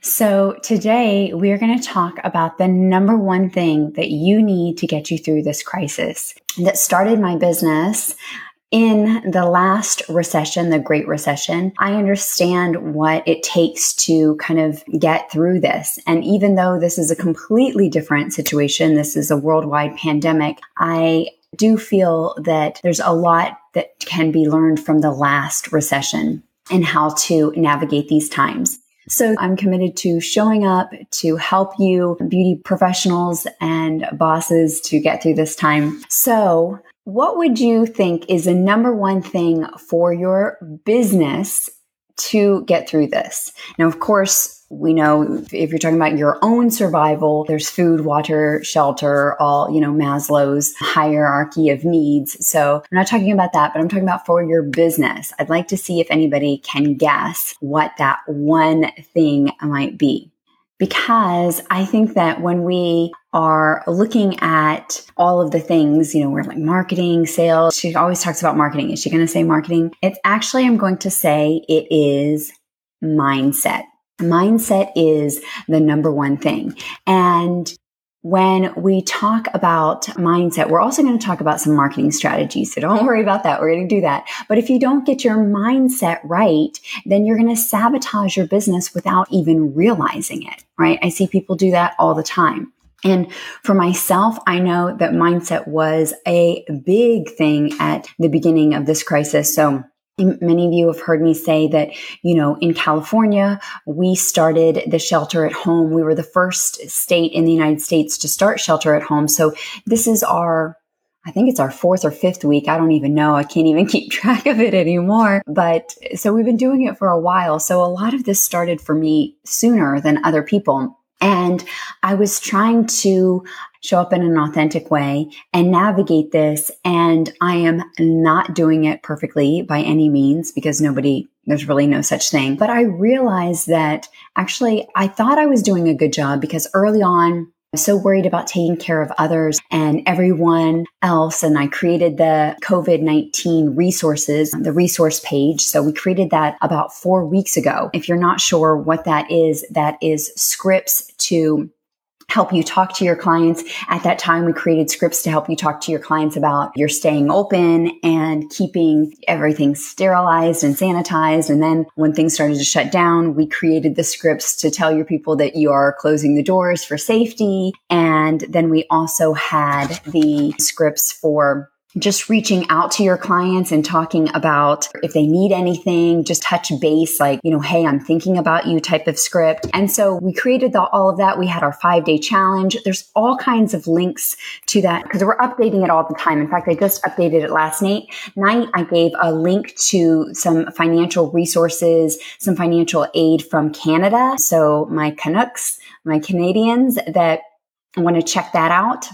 So, today we are going to talk about the number one thing that you need to get you through this crisis that started my business in the last recession, the Great Recession, I understand what it takes to kind of get through this. And even though this is a completely different situation, this is a worldwide pandemic, I do feel that there's a lot that can be learned from the last recession and how to navigate these times. So I'm committed to showing up to help you, beauty professionals and bosses to get through this time. So what would you think is the number one thing for your business to get through this? Now, of course, we know if you're talking about your own survival, there's food, water, shelter, all, you know, Maslow's hierarchy of needs. So I'm not talking about that, but I'm talking about for your business. I'd like to see if anybody can guess what that one thing might be. Because I think that when we are looking at all of the things, you know, we're like marketing, sales. She always talks about marketing. Is she going to say marketing? It's actually, I'm going to say it is mindset. Mindset is the number one thing. And when we talk about mindset, we're also going to talk about some marketing strategies. So don't worry about that. We're going to do that. But if you don't get your mindset right, then you're going to sabotage your business without even realizing it, right? I see people do that all the time. And for myself, I know that mindset was a big thing at the beginning of this crisis. So Many of you have heard me say that, you know, in California, we started the shelter at home. We were the first state in the United States to start shelter at home. So this is our I think it's our fourth or fifth week. I don't even know. I can't even keep track of it anymore. But so we've been doing it for a while. So a lot of this started for me sooner than other people. And I was trying to show up in an authentic way and navigate this. And I am not doing it perfectly by any means because nobody, there's really no such thing. But I realized that actually I thought I was doing a good job because early on, so worried about taking care of others and everyone else. And I created the COVID 19 resources, the resource page. So we created that about four weeks ago. If you're not sure what that is, that is scripts to help you talk to your clients. At that time, we created scripts to help you talk to your clients about your staying open and keeping everything sterilized and sanitized. And then when things started to shut down, we created the scripts to tell your people that you are closing the doors for safety. And then we also had the scripts for just reaching out to your clients and talking about if they need anything, just touch base, like, you know, hey, I'm thinking about you type of script. And so we created the, all of that. We had our five day challenge. There's all kinds of links to that because we're updating it all the time. In fact, I just updated it last night. Night, I gave a link to some financial resources, some financial aid from Canada. So my Canucks, my Canadians that want to check that out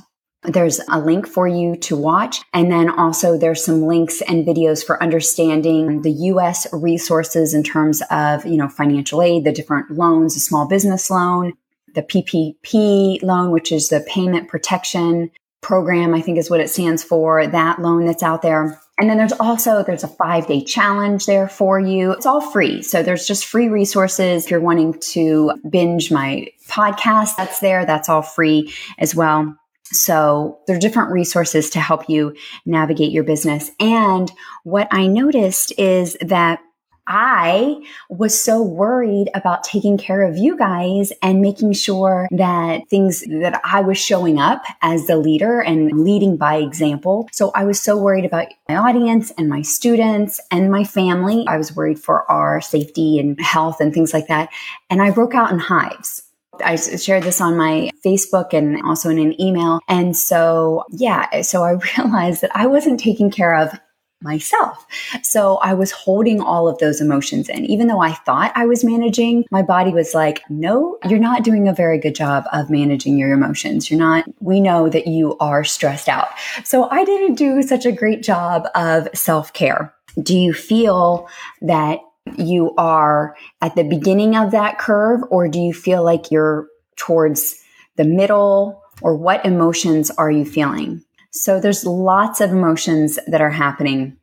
there's a link for you to watch. And then also there's some links and videos for understanding the US resources in terms of, you know, financial aid, the different loans, the small business loan, the PPP loan, which is the payment protection program, I think is what it stands for, that loan that's out there. And then there's also there's a 5-day challenge there for you. It's all free. So there's just free resources if you're wanting to binge my podcast, that's there. That's all free as well. So there are different resources to help you navigate your business. And what I noticed is that I was so worried about taking care of you guys and making sure that things that I was showing up as the leader and leading by example. So I was so worried about my audience and my students and my family. I was worried for our safety and health and things like that. And I broke out in hives. I shared this on my Facebook and also in an email. And so, yeah, so I realized that I wasn't taking care of myself. So I was holding all of those emotions in. Even though I thought I was managing, my body was like, no, you're not doing a very good job of managing your emotions. You're not, we know that you are stressed out. So I didn't do such a great job of self care. Do you feel that you are at the beginning of that curve or do you feel like you're towards the middle or what emotions are you feeling? So there's lots of emotions that are happening.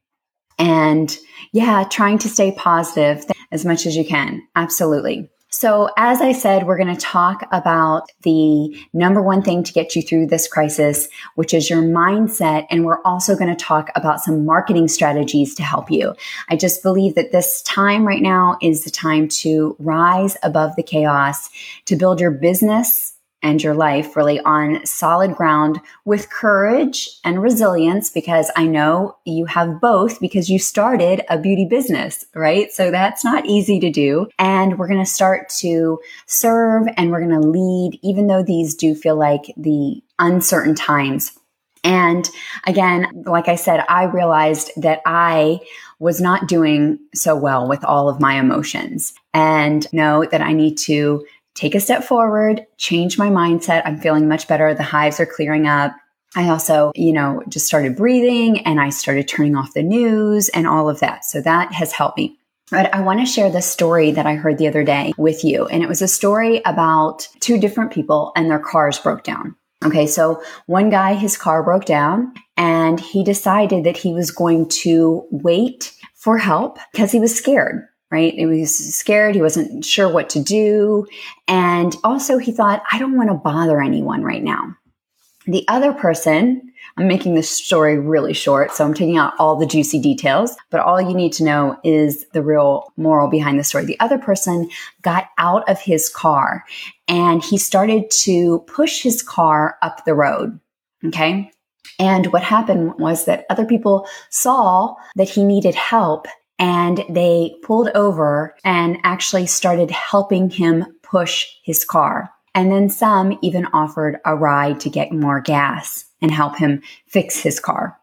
And yeah, trying to stay positive as much as you can. Absolutely. So, as I said, we're going to talk about the number one thing to get you through this crisis, which is your mindset. And we're also going to talk about some marketing strategies to help you. I just believe that this time right now is the time to rise above the chaos, to build your business and your life really on solid ground with courage and resilience because I know you have both because you started a beauty business, right? So that's not easy to do. And we're going to start to serve and we're going to lead, even though these do feel like the uncertain times. And again, like I said, I realized that I was not doing so well with all of my emotions and know that I need to take a step forward, change my mindset. I'm feeling much better. The hives are clearing up. I also, you know, just started breathing and I started turning off the news and all of that. So that has helped me. But I want to share the story that I heard the other day with you. And it was a story about two different people and their cars broke down. Okay. So one guy, his car broke down and he decided that he was going to wait for help because he was scared right? He was scared. He wasn't sure what to do. And also he thought, I don't want to bother anyone right now. The other person, I'm making this story really short, so I'm taking out all the juicy details, but all you need to know is the real moral behind the story. The other person got out of his car and he started to push his car up the road. Okay. And what happened was that other people saw that he needed help and they pulled over and actually started helping him push his car. And then some even offered a ride to get more gas and help him fix his car.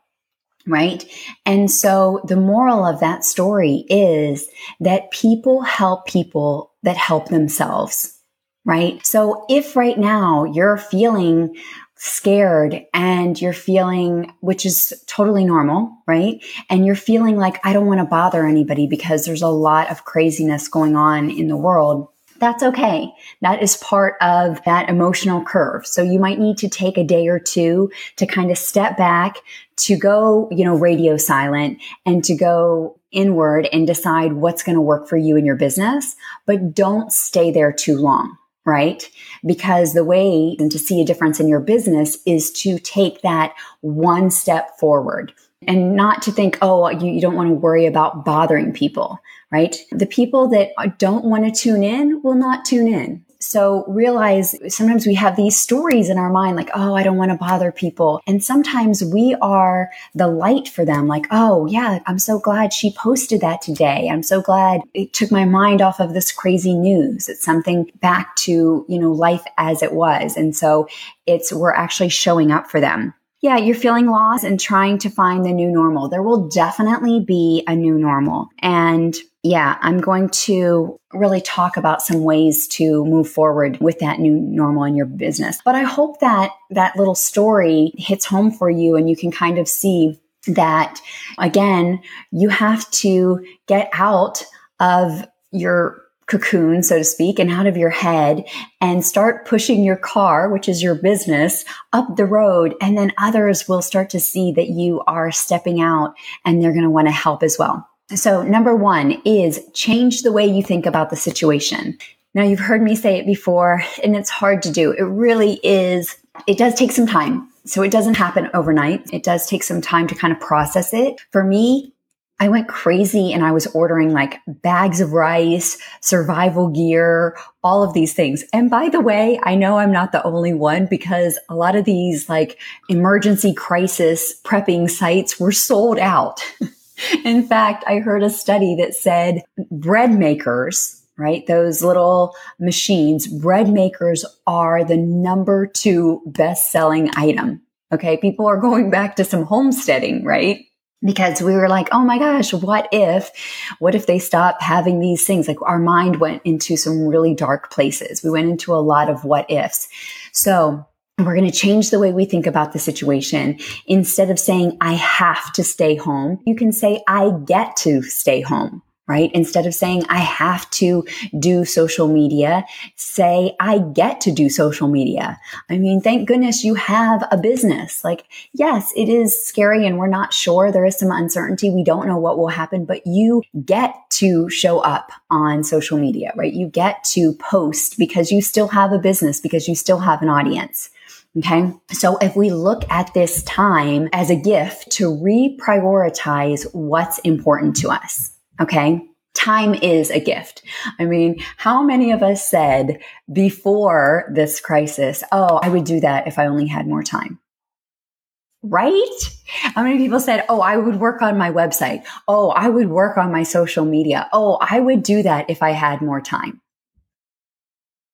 Right. And so the moral of that story is that people help people that help themselves. Right. So if right now you're feeling scared and you're feeling, which is totally normal, right? And you're feeling like, I don't want to bother anybody because there's a lot of craziness going on in the world. That's okay. That is part of that emotional curve. So you might need to take a day or two to kind of step back, to go, you know, radio silent and to go inward and decide what's going to work for you in your business, but don't stay there too long right? Because the way to see a difference in your business is to take that one step forward and not to think, oh, you, you don't want to worry about bothering people, right? The people that don't want to tune in will not tune in. So realize sometimes we have these stories in our mind, like, oh, I don't want to bother people. And sometimes we are the light for them, like, oh, yeah, I'm so glad she posted that today. I'm so glad it took my mind off of this crazy news. It's something back to, you know, life as it was. And so it's, we're actually showing up for them yeah, you're feeling lost and trying to find the new normal. There will definitely be a new normal. And yeah, I'm going to really talk about some ways to move forward with that new normal in your business. But I hope that that little story hits home for you and you can kind of see that again, you have to get out of your cocoon, so to speak, and out of your head and start pushing your car, which is your business, up the road. And then others will start to see that you are stepping out and they're going to want to help as well. So number one is change the way you think about the situation. Now you've heard me say it before and it's hard to do. It really is. It does take some time. So it doesn't happen overnight. It does take some time to kind of process it. For me, I went crazy and I was ordering like bags of rice, survival gear, all of these things. And by the way, I know I'm not the only one because a lot of these like emergency crisis prepping sites were sold out. In fact, I heard a study that said bread makers, right? Those little machines, bread makers are the number two best selling item. Okay. People are going back to some homesteading, right? because we were like, oh my gosh, what if, what if they stop having these things? Like our mind went into some really dark places. We went into a lot of what ifs. So we're going to change the way we think about the situation. Instead of saying, I have to stay home, you can say, I get to stay home right? Instead of saying, I have to do social media, say, I get to do social media. I mean, thank goodness you have a business. Like, yes, it is scary and we're not sure. There is some uncertainty. We don't know what will happen, but you get to show up on social media, right? You get to post because you still have a business, because you still have an audience. Okay. So if we look at this time as a gift to reprioritize what's important to us, Okay. Time is a gift. I mean, how many of us said before this crisis, Oh, I would do that if I only had more time? Right? How many people said, Oh, I would work on my website. Oh, I would work on my social media. Oh, I would do that if I had more time.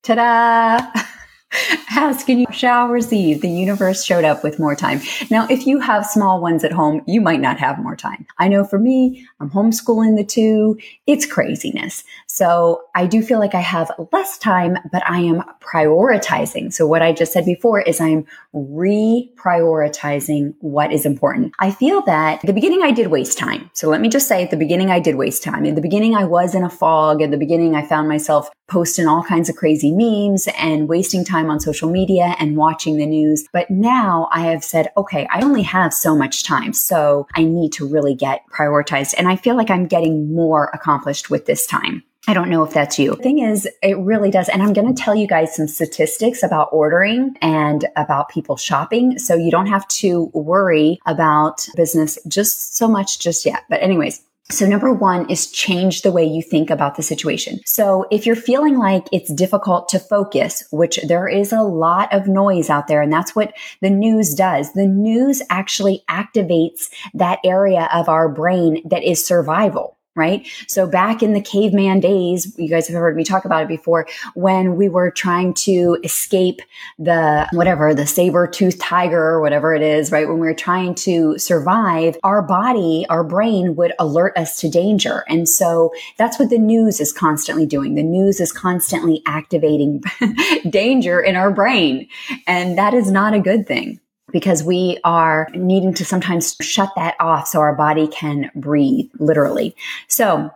Ta da! Ask and you shall receive. The universe showed up with more time. Now, if you have small ones at home, you might not have more time. I know for me, I'm homeschooling the two. It's craziness. So I do feel like I have less time, but I am prioritizing. So what I just said before is I'm reprioritizing what is important. I feel that at the beginning I did waste time. So let me just say at the beginning I did waste time. In the beginning I was in a fog. At the beginning I found myself posting all kinds of crazy memes and wasting time on social media and watching the news. But now I have said, okay, I only have so much time. So I need to really get prioritized. And I feel like I'm getting more accomplished with this time. I don't know if that's you. Thing is, it really does. And I'm going to tell you guys some statistics about ordering and about people shopping. So you don't have to worry about business just so much just yet. But anyways, so number one is change the way you think about the situation. So if you're feeling like it's difficult to focus, which there is a lot of noise out there, and that's what the news does. The news actually activates that area of our brain that is survival right? So back in the caveman days, you guys have heard me talk about it before, when we were trying to escape the whatever, the saber tooth tiger or whatever it is, right? When we were trying to survive, our body, our brain would alert us to danger. And so that's what the news is constantly doing. The news is constantly activating danger in our brain. And that is not a good thing because we are needing to sometimes shut that off so our body can breathe, literally. So,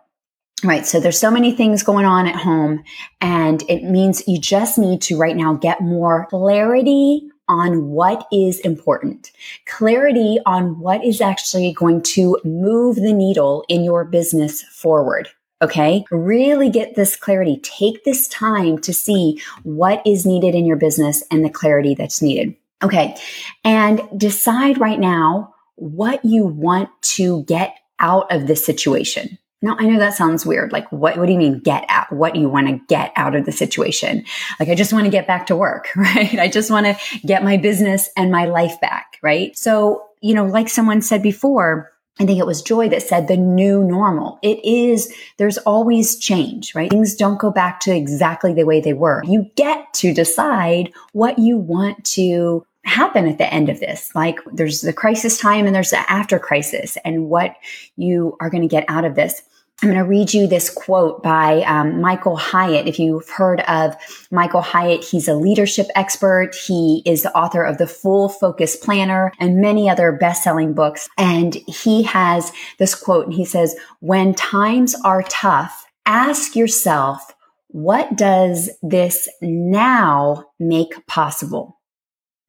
Right. So there's so many things going on at home and it means you just need to right now get more clarity on what is important, clarity on what is actually going to move the needle in your business forward. Okay. Really get this clarity. Take this time to see what is needed in your business and the clarity that's needed. Okay. And decide right now what you want to get out of this situation. Now, I know that sounds weird. Like, what, what do you mean get out? What do you want to get out of the situation? Like, I just want to get back to work, right? I just want to get my business and my life back, right? So, you know, like someone said before, I think it was Joy that said the new normal. It is, there's always change, right? Things don't go back to exactly the way they were. You get to decide what you want to happen at the end of this. Like there's the crisis time and there's the after crisis and what you are going to get out of this. I'm going to read you this quote by um, Michael Hyatt. If you've heard of Michael Hyatt, he's a leadership expert. He is the author of the Full Focus Planner and many other best-selling books. And he has this quote and he says, when times are tough, ask yourself, what does this now make possible?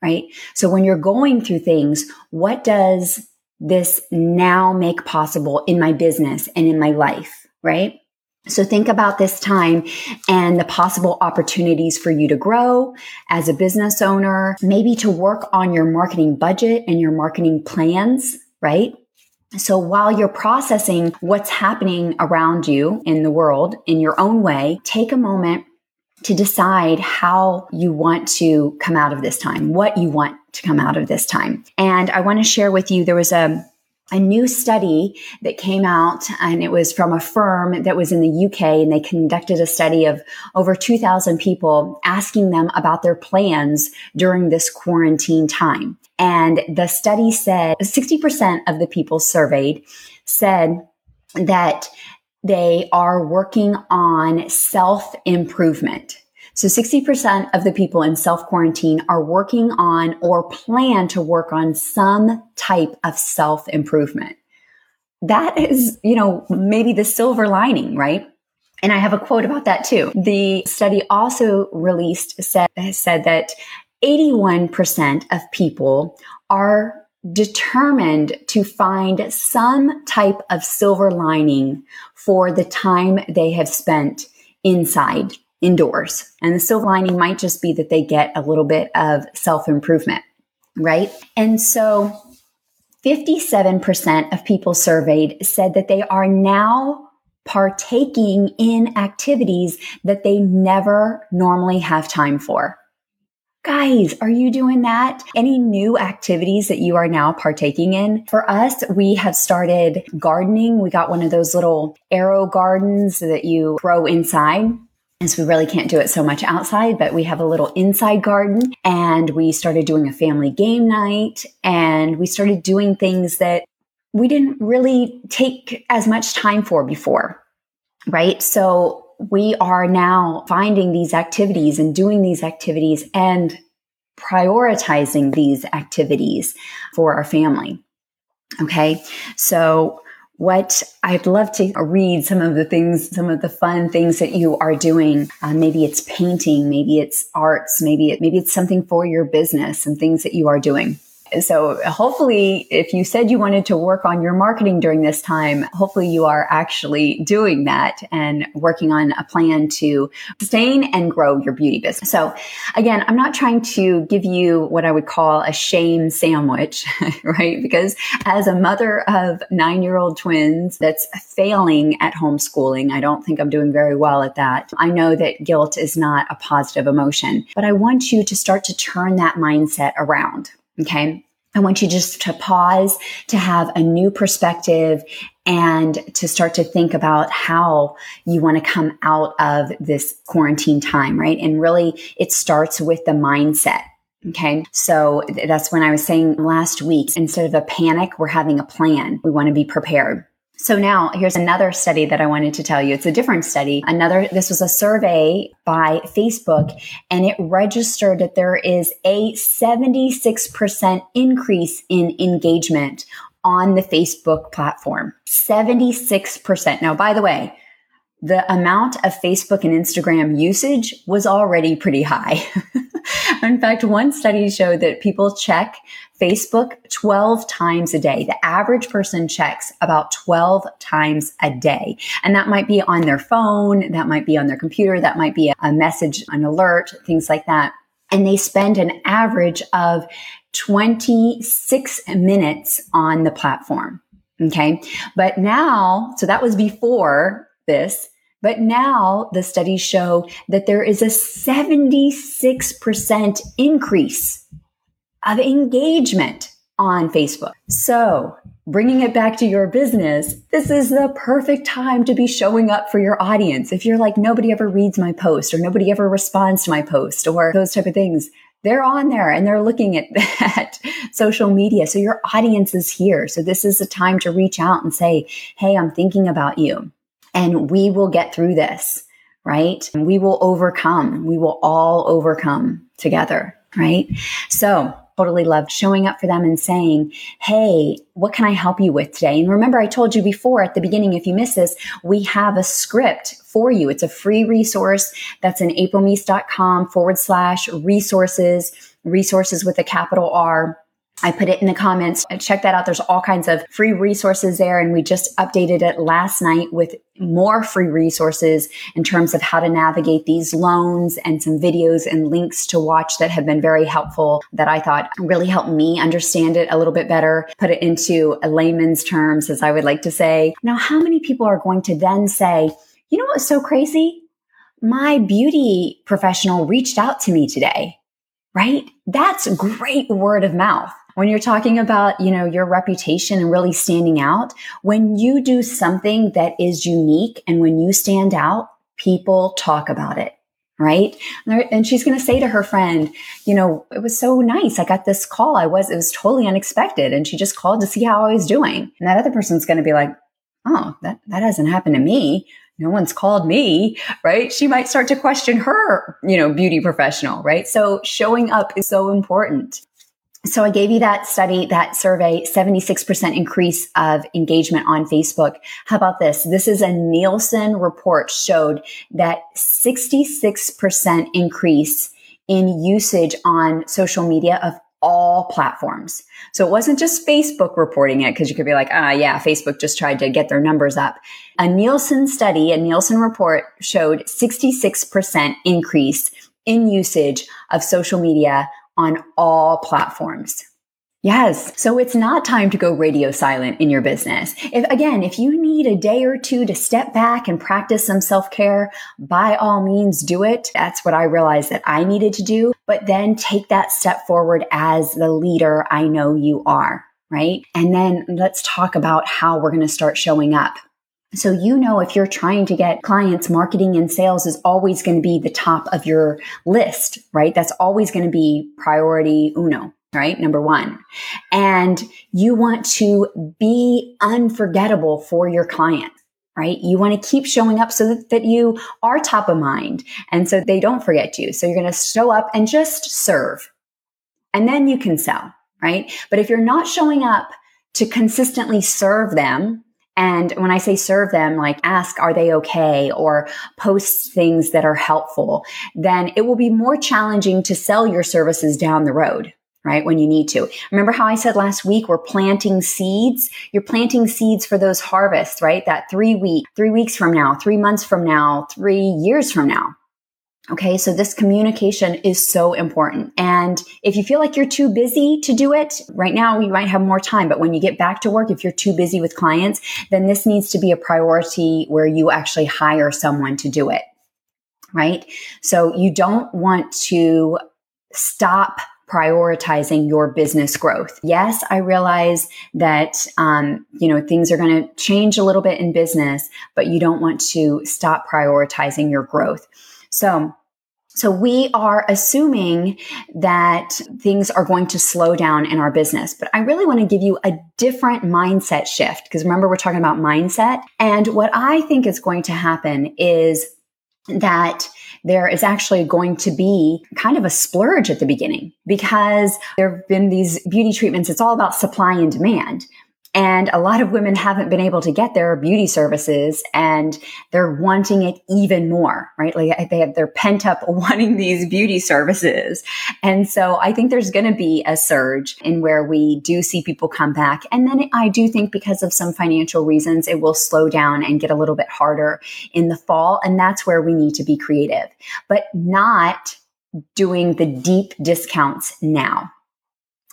right? So when you're going through things, what does this now make possible in my business and in my life, right? So think about this time and the possible opportunities for you to grow as a business owner, maybe to work on your marketing budget and your marketing plans, right? So while you're processing what's happening around you in the world in your own way, take a moment to decide how you want to come out of this time, what you want to come out of this time. And I want to share with you there was a a new study that came out and it was from a firm that was in the UK and they conducted a study of over 2000 people asking them about their plans during this quarantine time. And the study said 60% of the people surveyed said that they are working on self improvement. So 60% of the people in self quarantine are working on or plan to work on some type of self improvement. That is, you know, maybe the silver lining, right? And I have a quote about that too. The study also released said, said that 81% of people are determined to find some type of silver lining for the time they have spent inside, indoors. And the silver lining might just be that they get a little bit of self improvement, right? And so 57% of people surveyed said that they are now partaking in activities that they never normally have time for. Guys, are you doing that? Any new activities that you are now partaking in? For us, we have started gardening. We got one of those little AeroGardens that you grow inside. So we really can't do it so much outside, but we have a little inside garden and we started doing a family game night and we started doing things that we didn't really take as much time for before. Right. So we are now finding these activities and doing these activities and prioritizing these activities for our family. Okay. So what I'd love to read some of the things, some of the fun things that you are doing. Uh, maybe it's painting, maybe it's arts, maybe it, maybe it's something for your business and things that you are doing. So hopefully, if you said you wanted to work on your marketing during this time, hopefully you are actually doing that and working on a plan to sustain and grow your beauty business. So again, I'm not trying to give you what I would call a shame sandwich, right? Because as a mother of nine year old twins that's failing at homeschooling, I don't think I'm doing very well at that. I know that guilt is not a positive emotion, but I want you to start to turn that mindset around. Okay. I want you just to pause, to have a new perspective and to start to think about how you want to come out of this quarantine time, right? And really it starts with the mindset. Okay. So that's when I was saying last week, instead of a panic, we're having a plan. We want to be prepared. So now here's another study that I wanted to tell you. It's a different study. Another, this was a survey by Facebook and it registered that there is a 76% increase in engagement on the Facebook platform. 76%. Now, by the way, the amount of Facebook and Instagram usage was already pretty high. In fact, one study showed that people check Facebook 12 times a day. The average person checks about 12 times a day. And that might be on their phone, that might be on their computer, that might be a message, an alert, things like that. And they spend an average of 26 minutes on the platform. Okay. But now, so that was before this. But now the studies show that there is a 76% increase of engagement on Facebook. So bringing it back to your business, this is the perfect time to be showing up for your audience. If you're like, nobody ever reads my post or nobody ever responds to my post or those type of things, they're on there and they're looking at that social media. So your audience is here. So this is a time to reach out and say, Hey, I'm thinking about you and we will get through this, right? And we will overcome. We will all overcome together, right? So totally loved showing up for them and saying, Hey, what can I help you with today? And remember, I told you before at the beginning, if you miss this, we have a script for you. It's a free resource that's in aprilneese.com forward slash resources, resources with a capital R I put it in the comments. Check that out. There's all kinds of free resources there. And we just updated it last night with more free resources in terms of how to navigate these loans and some videos and links to watch that have been very helpful that I thought really helped me understand it a little bit better, put it into a layman's terms, as I would like to say. Now, how many people are going to then say, you know what's so crazy? My beauty professional reached out to me today, right? That's great word of mouth when you're talking about, you know, your reputation and really standing out, when you do something that is unique and when you stand out, people talk about it. Right. And she's going to say to her friend, you know, it was so nice. I got this call. I was, it was totally unexpected. And she just called to see how I was doing. And that other person's going to be like, oh, that, that hasn't happened to me no one's called me, right? She might start to question her, you know, beauty professional, right? So showing up is so important. So I gave you that study, that survey, 76% increase of engagement on Facebook. How about this? This is a Nielsen report showed that 66% increase in usage on social media of all platforms. So it wasn't just Facebook reporting it because you could be like, ah, yeah, Facebook just tried to get their numbers up. A Nielsen study, a Nielsen report showed 66% increase in usage of social media on all platforms. Yes. So it's not time to go radio silent in your business. If again, if you need a day or two to step back and practice some self care, by all means do it. That's what I realized that I needed to do. But then take that step forward as the leader I know you are. Right. And then let's talk about how we're going to start showing up. So, you know, if you're trying to get clients, marketing and sales is always going to be the top of your list, right? That's always going to be priority uno, right? Number one. And you want to be unforgettable for your client, right? You want to keep showing up so that, that you are top of mind and so they don't forget you. So you're going to show up and just serve and then you can sell, right? But if you're not showing up to consistently serve them, and when I say serve them, like ask, are they okay? Or post things that are helpful, then it will be more challenging to sell your services down the road right? When you need to. Remember how I said last week, we're planting seeds? You're planting seeds for those harvests, right? That three week, three weeks from now, three months from now, three years from now. Okay. So this communication is so important. And if you feel like you're too busy to do it right now, you might have more time. But when you get back to work, if you're too busy with clients, then this needs to be a priority where you actually hire someone to do it. Right. So you don't want to stop prioritizing your business growth. Yes, I realize that, um, you know, things are going to change a little bit in business, but you don't want to stop prioritizing your growth. So so we are assuming that things are going to slow down in our business, but I really want to give you a different mindset shift because remember we're talking about mindset. And what I think is going to happen is that there is actually going to be kind of a splurge at the beginning because there have been these beauty treatments. It's all about supply and demand. And a lot of women haven't been able to get their beauty services and they're wanting it even more, right? Like they have, they're pent up wanting these beauty services. And so I think there's going to be a surge in where we do see people come back. And then I do think because of some financial reasons, it will slow down and get a little bit harder in the fall. And that's where we need to be creative, but not doing the deep discounts now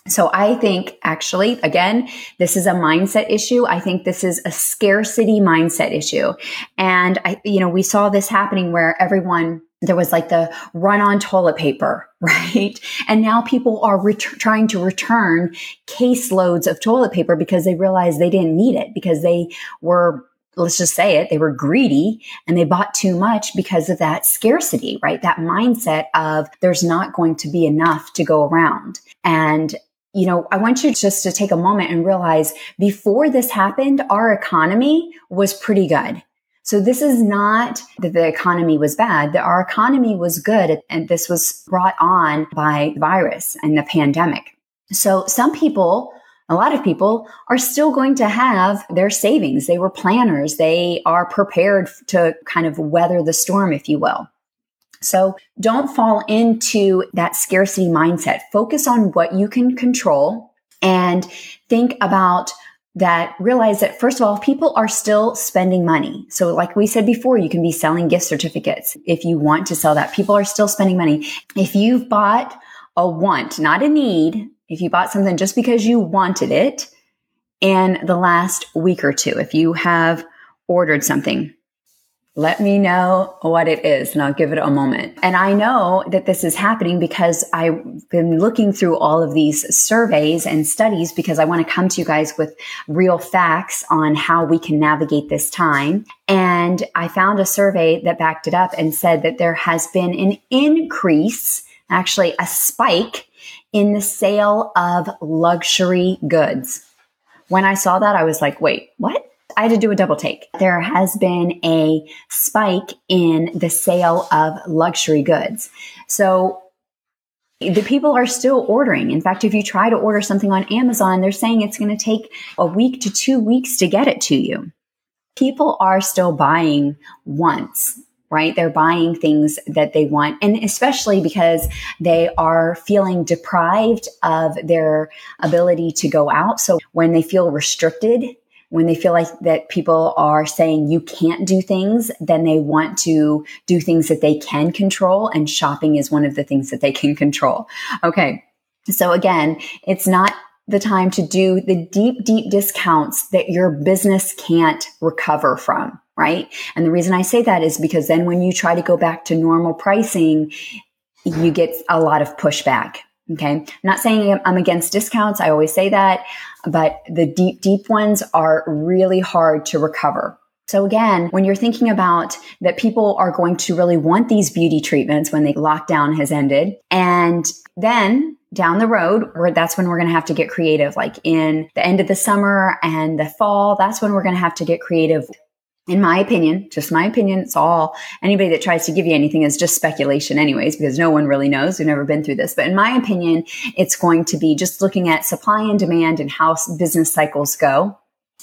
so I think actually, again, this is a mindset issue. I think this is a scarcity mindset issue. And I, you know, we saw this happening where everyone, there was like the run on toilet paper, right? And now people are ret- trying to return caseloads of toilet paper because they realized they didn't need it because they were let's just say it, they were greedy and they bought too much because of that scarcity, right? That mindset of there's not going to be enough to go around. And you know, I want you just to take a moment and realize before this happened, our economy was pretty good. So this is not that the economy was bad, that our economy was good and this was brought on by the virus and the pandemic. So some people, a lot of people are still going to have their savings. They were planners. They are prepared to kind of weather the storm, if you will. So don't fall into that scarcity mindset. Focus on what you can control. and think about that realize that first of all, people are still spending money. So like we said before, you can be selling gift certificates if you want to sell that. People are still spending money. If you've bought a want, not a need, if you bought something just because you wanted it in the last week or two, if you have ordered something, let me know what it is and I'll give it a moment. And I know that this is happening because I've been looking through all of these surveys and studies because I want to come to you guys with real facts on how we can navigate this time. And I found a survey that backed it up and said that there has been an increase, actually a spike in the sale of luxury goods. When I saw that, I was like, wait, what? I had to do a double take. There has been a spike in the sale of luxury goods. So the people are still ordering. In fact, if you try to order something on Amazon, they're saying it's going to take a week to two weeks to get it to you. People are still buying once right? They're buying things that they want. And especially because they are feeling deprived of their ability to go out. So when they feel restricted when they feel like that people are saying you can't do things, then they want to do things that they can control. And shopping is one of the things that they can control. Okay. So again, it's not the time to do the deep, deep discounts that your business can't recover from, right? And the reason I say that is because then when you try to go back to normal pricing, you get a lot of pushback. Okay. I'm not saying I'm against discounts. I always say that, but the deep, deep ones are really hard to recover. So again, when you're thinking about that people are going to really want these beauty treatments when the lockdown has ended and then down the road where that's when we're going to have to get creative like in the end of the summer and the fall that's when we're going to have to get creative in my opinion, just my opinion, it's all anybody that tries to give you anything is just speculation anyways, because no one really knows. We've never been through this. But in my opinion, it's going to be just looking at supply and demand and how business cycles go.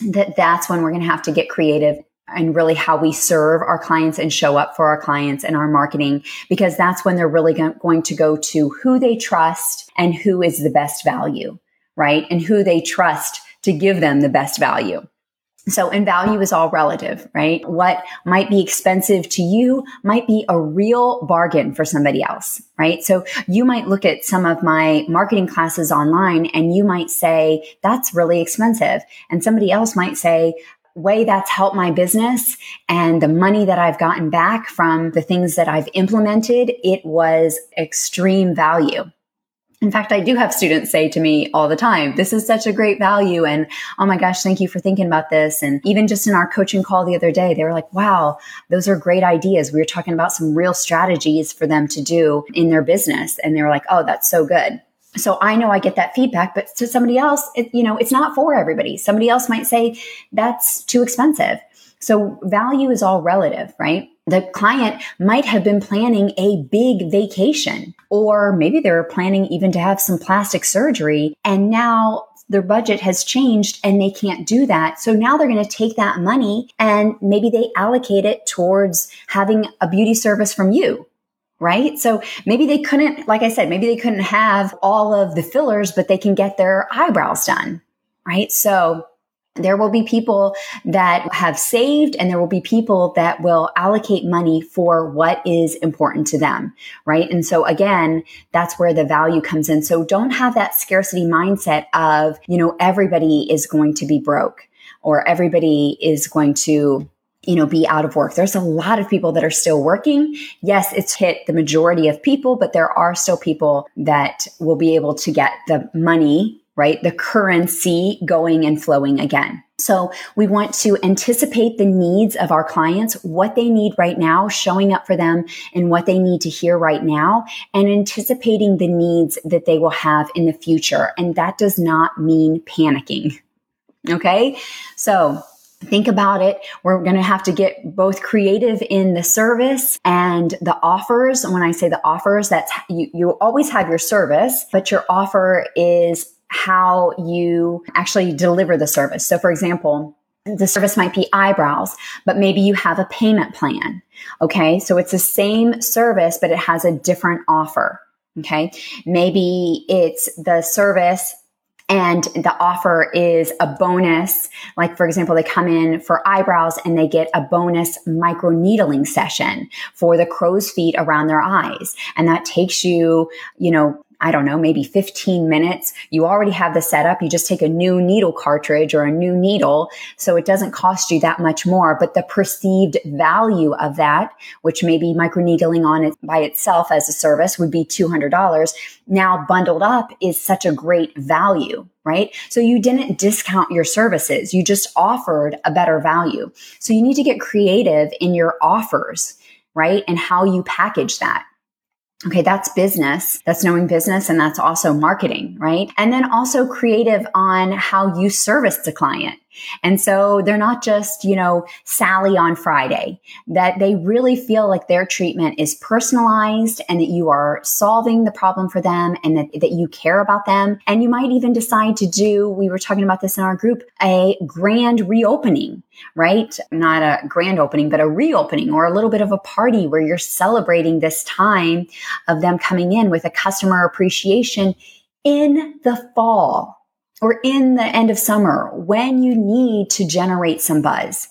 That that's when we're going to have to get creative and really how we serve our clients and show up for our clients and our marketing, because that's when they're really going to go to who they trust and who is the best value, right? And who they trust to give them the best value. So, and value is all relative, right? What might be expensive to you might be a real bargain for somebody else, right? So you might look at some of my marketing classes online and you might say, that's really expensive. And somebody else might say, way that's helped my business and the money that I've gotten back from the things that I've implemented, it was extreme value. In fact, I do have students say to me all the time, this is such a great value. And oh my gosh, thank you for thinking about this. And even just in our coaching call the other day, they were like, wow, those are great ideas. We were talking about some real strategies for them to do in their business. And they were like, oh, that's so good. So I know I get that feedback, but to somebody else, it, you know, it's not for everybody. Somebody else might say that's too expensive. So value is all relative, right? The client might have been planning a big vacation, or maybe they're planning even to have some plastic surgery. And now their budget has changed and they can't do that. So now they're going to take that money and maybe they allocate it towards having a beauty service from you. Right. So maybe they couldn't, like I said, maybe they couldn't have all of the fillers, but they can get their eyebrows done. Right. So there will be people that have saved and there will be people that will allocate money for what is important to them, right? And so again, that's where the value comes in. So don't have that scarcity mindset of, you know, everybody is going to be broke or everybody is going to you know, be out of work. There's a lot of people that are still working. Yes, it's hit the majority of people, but there are still people that will be able to get the money right? The currency going and flowing again. So we want to anticipate the needs of our clients, what they need right now, showing up for them and what they need to hear right now and anticipating the needs that they will have in the future. And that does not mean panicking. Okay. So think about it. We're going to have to get both creative in the service and the offers. When I say the offers, that's you, you always have your service, but your offer is how you actually deliver the service. So, for example, the service might be eyebrows, but maybe you have a payment plan. Okay. So it's the same service, but it has a different offer. Okay. Maybe it's the service and the offer is a bonus. Like, for example, they come in for eyebrows and they get a bonus micro needling session for the crow's feet around their eyes. And that takes you, you know, I don't know, maybe 15 minutes. You already have the setup. You just take a new needle cartridge or a new needle. So it doesn't cost you that much more, but the perceived value of that, which maybe microneedling on it by itself as a service would be $200 now bundled up is such a great value, right? So you didn't discount your services. You just offered a better value. So you need to get creative in your offers, right? And how you package that. Okay, that's business. That's knowing business and that's also marketing, right? And then also creative on how you service the client. And so they're not just, you know, Sally on Friday, that they really feel like their treatment is personalized and that you are solving the problem for them and that, that you care about them. And you might even decide to do, we were talking about this in our group, a grand reopening, right? Not a grand opening, but a reopening or a little bit of a party where you're celebrating this time of them coming in with a customer appreciation in the fall or in the end of summer when you need to generate some buzz.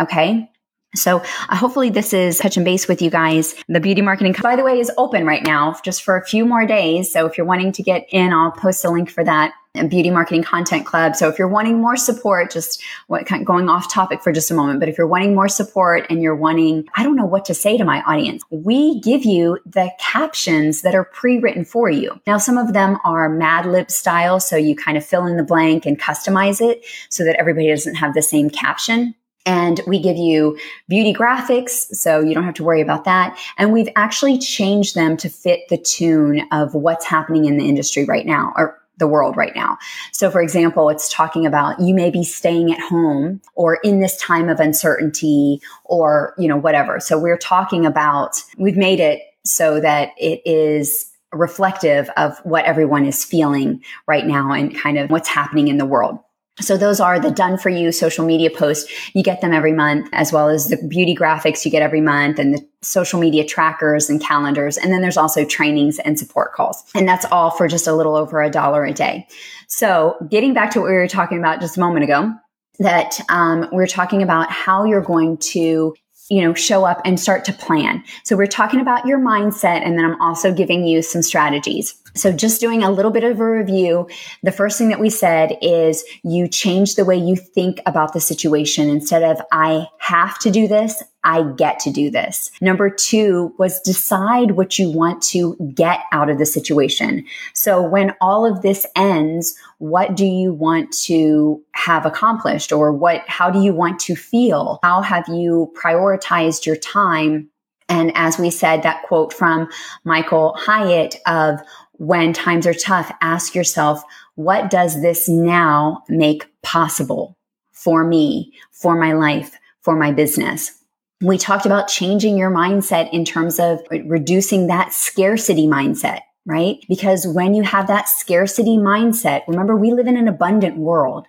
Okay. So uh, hopefully this is touch and base with you guys. The beauty marketing, by the way, is open right now just for a few more days. So if you're wanting to get in, I'll post a link for that beauty marketing content club. So if you're wanting more support, just what going off topic for just a moment, but if you're wanting more support and you're wanting, I don't know what to say to my audience, we give you the captions that are pre-written for you. Now, some of them are Mad Lib style. So you kind of fill in the blank and customize it so that everybody doesn't have the same caption. And we give you beauty graphics, so you don't have to worry about that. And we've actually changed them to fit the tune of what's happening in the industry right now, or the world right now. So for example, it's talking about you may be staying at home or in this time of uncertainty or, you know, whatever. So we're talking about, we've made it so that it is reflective of what everyone is feeling right now and kind of what's happening in the world. So those are the done for you social media posts. You get them every month, as well as the beauty graphics you get every month and the social media trackers and calendars. And then there's also trainings and support calls. And that's all for just a little over a dollar a day. So getting back to what we were talking about just a moment ago, that um, we're talking about how you're going to you know, show up and start to plan. So we're talking about your mindset and then I'm also giving you some strategies. So just doing a little bit of a review. The first thing that we said is you change the way you think about the situation. Instead of I have to do this, I get to do this. Number two was decide what you want to get out of the situation. So when all of this ends, what do you want to have accomplished or what, how do you want to feel? How have you prioritized your time? And as we said, that quote from Michael Hyatt of when times are tough, ask yourself, what does this now make possible for me, for my life, for my business? We talked about changing your mindset in terms of reducing that scarcity mindset, right? Because when you have that scarcity mindset, remember we live in an abundant world,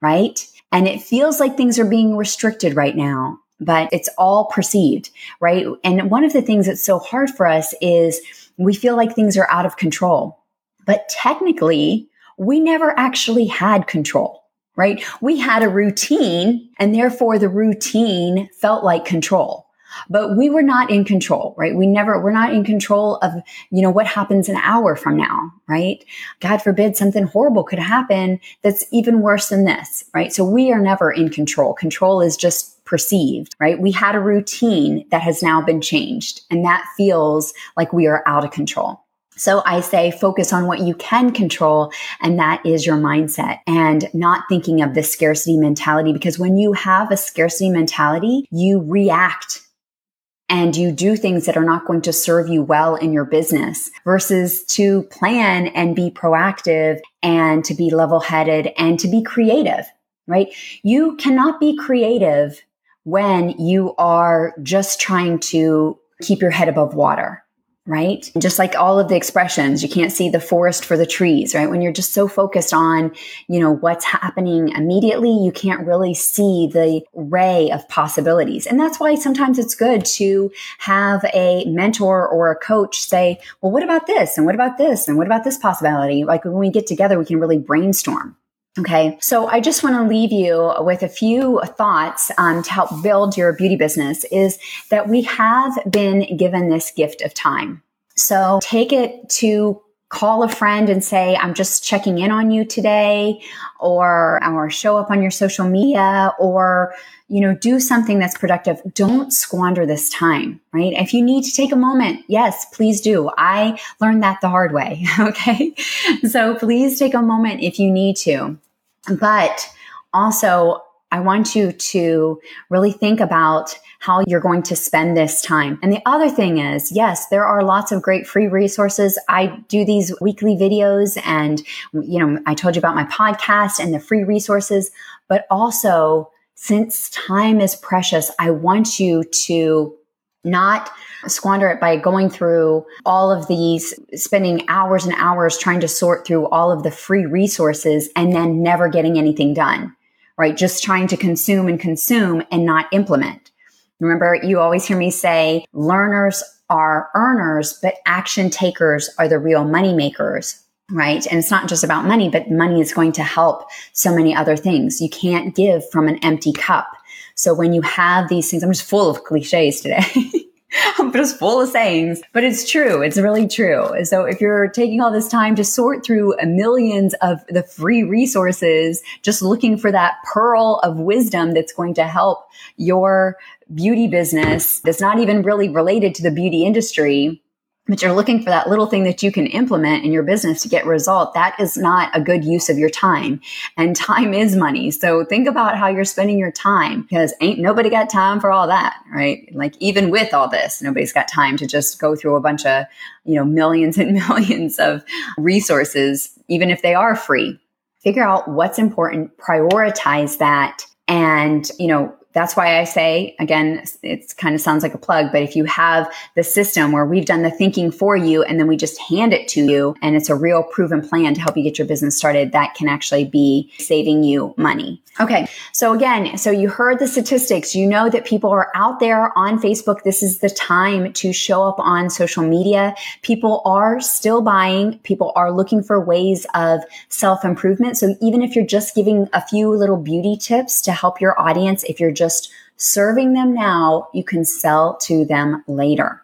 right? And it feels like things are being restricted right now, but it's all perceived, right? And one of the things that's so hard for us is we feel like things are out of control. But technically, we never actually had control, right? We had a routine and therefore the routine felt like control. But we were not in control, right? We never, we're not in control of, you know, what happens an hour from now, right? God forbid something horrible could happen that's even worse than this, right? So we are never in control. Control is just perceived, right? We had a routine that has now been changed and that feels like we are out of control. So I say focus on what you can control. And that is your mindset and not thinking of the scarcity mentality. Because when you have a scarcity mentality, you react and you do things that are not going to serve you well in your business versus to plan and be proactive and to be level headed and to be creative, right? You cannot be creative when you are just trying to keep your head above water. Right? Just like all of the expressions, you can't see the forest for the trees, right? When you're just so focused on, you know, what's happening immediately, you can't really see the ray of possibilities. And that's why sometimes it's good to have a mentor or a coach say, well, what about this? And what about this? And what about this possibility? Like when we get together, we can really brainstorm. Okay, so I just want to leave you with a few thoughts um, to help build your beauty business is that we have been given this gift of time. So take it to call a friend and say, I'm just checking in on you today, or, or show up on your social media, or, you know, do something that's productive. Don't squander this time, right? If you need to take a moment, yes, please do. I learned that the hard way. Okay. So please take a moment if you need to. But also, I want you to really think about how you're going to spend this time. And the other thing is, yes, there are lots of great free resources. I do these weekly videos and, you know, I told you about my podcast and the free resources, but also since time is precious, I want you to not squander it by going through all of these, spending hours and hours trying to sort through all of the free resources and then never getting anything done, right? Just trying to consume and consume and not implement. Remember, you always hear me say learners are earners, but action takers are the real money makers right? And it's not just about money, but money is going to help so many other things. You can't give from an empty cup. So when you have these things, I'm just full of cliches today. I'm just full of sayings, but it's true. It's really true. So if you're taking all this time to sort through millions of the free resources, just looking for that pearl of wisdom that's going to help your beauty business that's not even really related to the beauty industry, but you're looking for that little thing that you can implement in your business to get result that is not a good use of your time. And time is money. So think about how you're spending your time because ain't nobody got time for all that right? Like even with all this nobody's got time to just go through a bunch of you know millions and millions of resources even if they are free. Figure out what's important prioritize that and you know that's why I say, again, it kind of sounds like a plug, but if you have the system where we've done the thinking for you and then we just hand it to you and it's a real proven plan to help you get your business started, that can actually be saving you money. Okay. So again, so you heard the statistics. You know that people are out there on Facebook. This is the time to show up on social media. People are still buying. People are looking for ways of self improvement. So even if you're just giving a few little beauty tips to help your audience, if you're just just serving them now, you can sell to them later.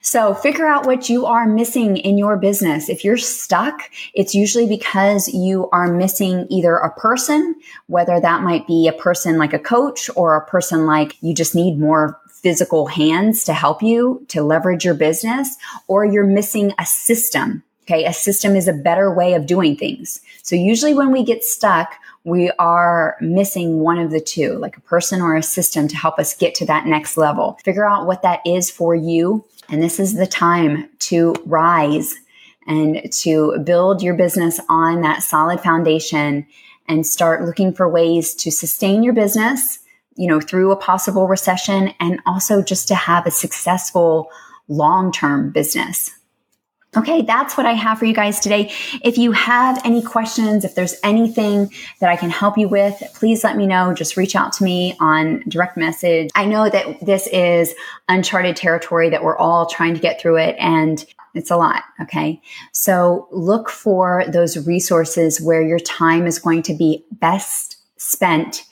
So figure out what you are missing in your business. If you're stuck, it's usually because you are missing either a person, whether that might be a person like a coach or a person like you just need more physical hands to help you to leverage your business, or you're missing a system. Okay. A system is a better way of doing things. So usually when we get stuck, we are missing one of the two, like a person or a system to help us get to that next level. Figure out what that is for you. And this is the time to rise and to build your business on that solid foundation and start looking for ways to sustain your business, you know, through a possible recession and also just to have a successful long-term business. Okay, that's what I have for you guys today. If you have any questions, if there's anything that I can help you with, please let me know. Just reach out to me on direct message. I know that this is uncharted territory that we're all trying to get through it and it's a lot. Okay. So look for those resources where your time is going to be best spent.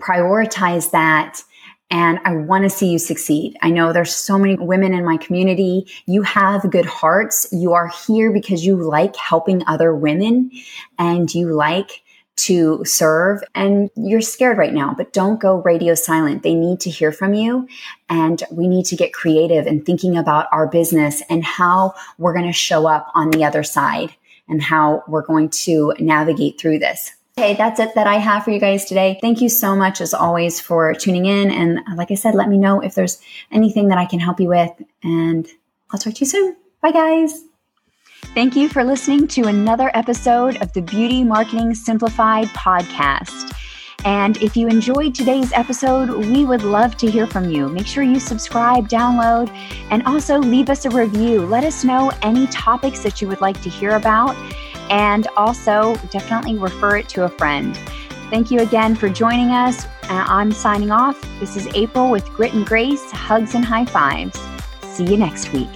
Prioritize that and I want to see you succeed. I know there's so many women in my community. You have good hearts. You are here because you like helping other women and you like to serve and you're scared right now, but don't go radio silent. They need to hear from you and we need to get creative in thinking about our business and how we're going to show up on the other side and how we're going to navigate through this. Okay, that's it that I have for you guys today. Thank you so much, as always, for tuning in. And uh, like I said, let me know if there's anything that I can help you with. And I'll talk to you soon. Bye, guys. Thank you for listening to another episode of the Beauty Marketing Simplified podcast. And if you enjoyed today's episode, we would love to hear from you. Make sure you subscribe, download, and also leave us a review. Let us know any topics that you would like to hear about, and also definitely refer it to a friend. Thank you again for joining us. Uh, I'm signing off. This is April with Grit and Grace, hugs and high fives. See you next week.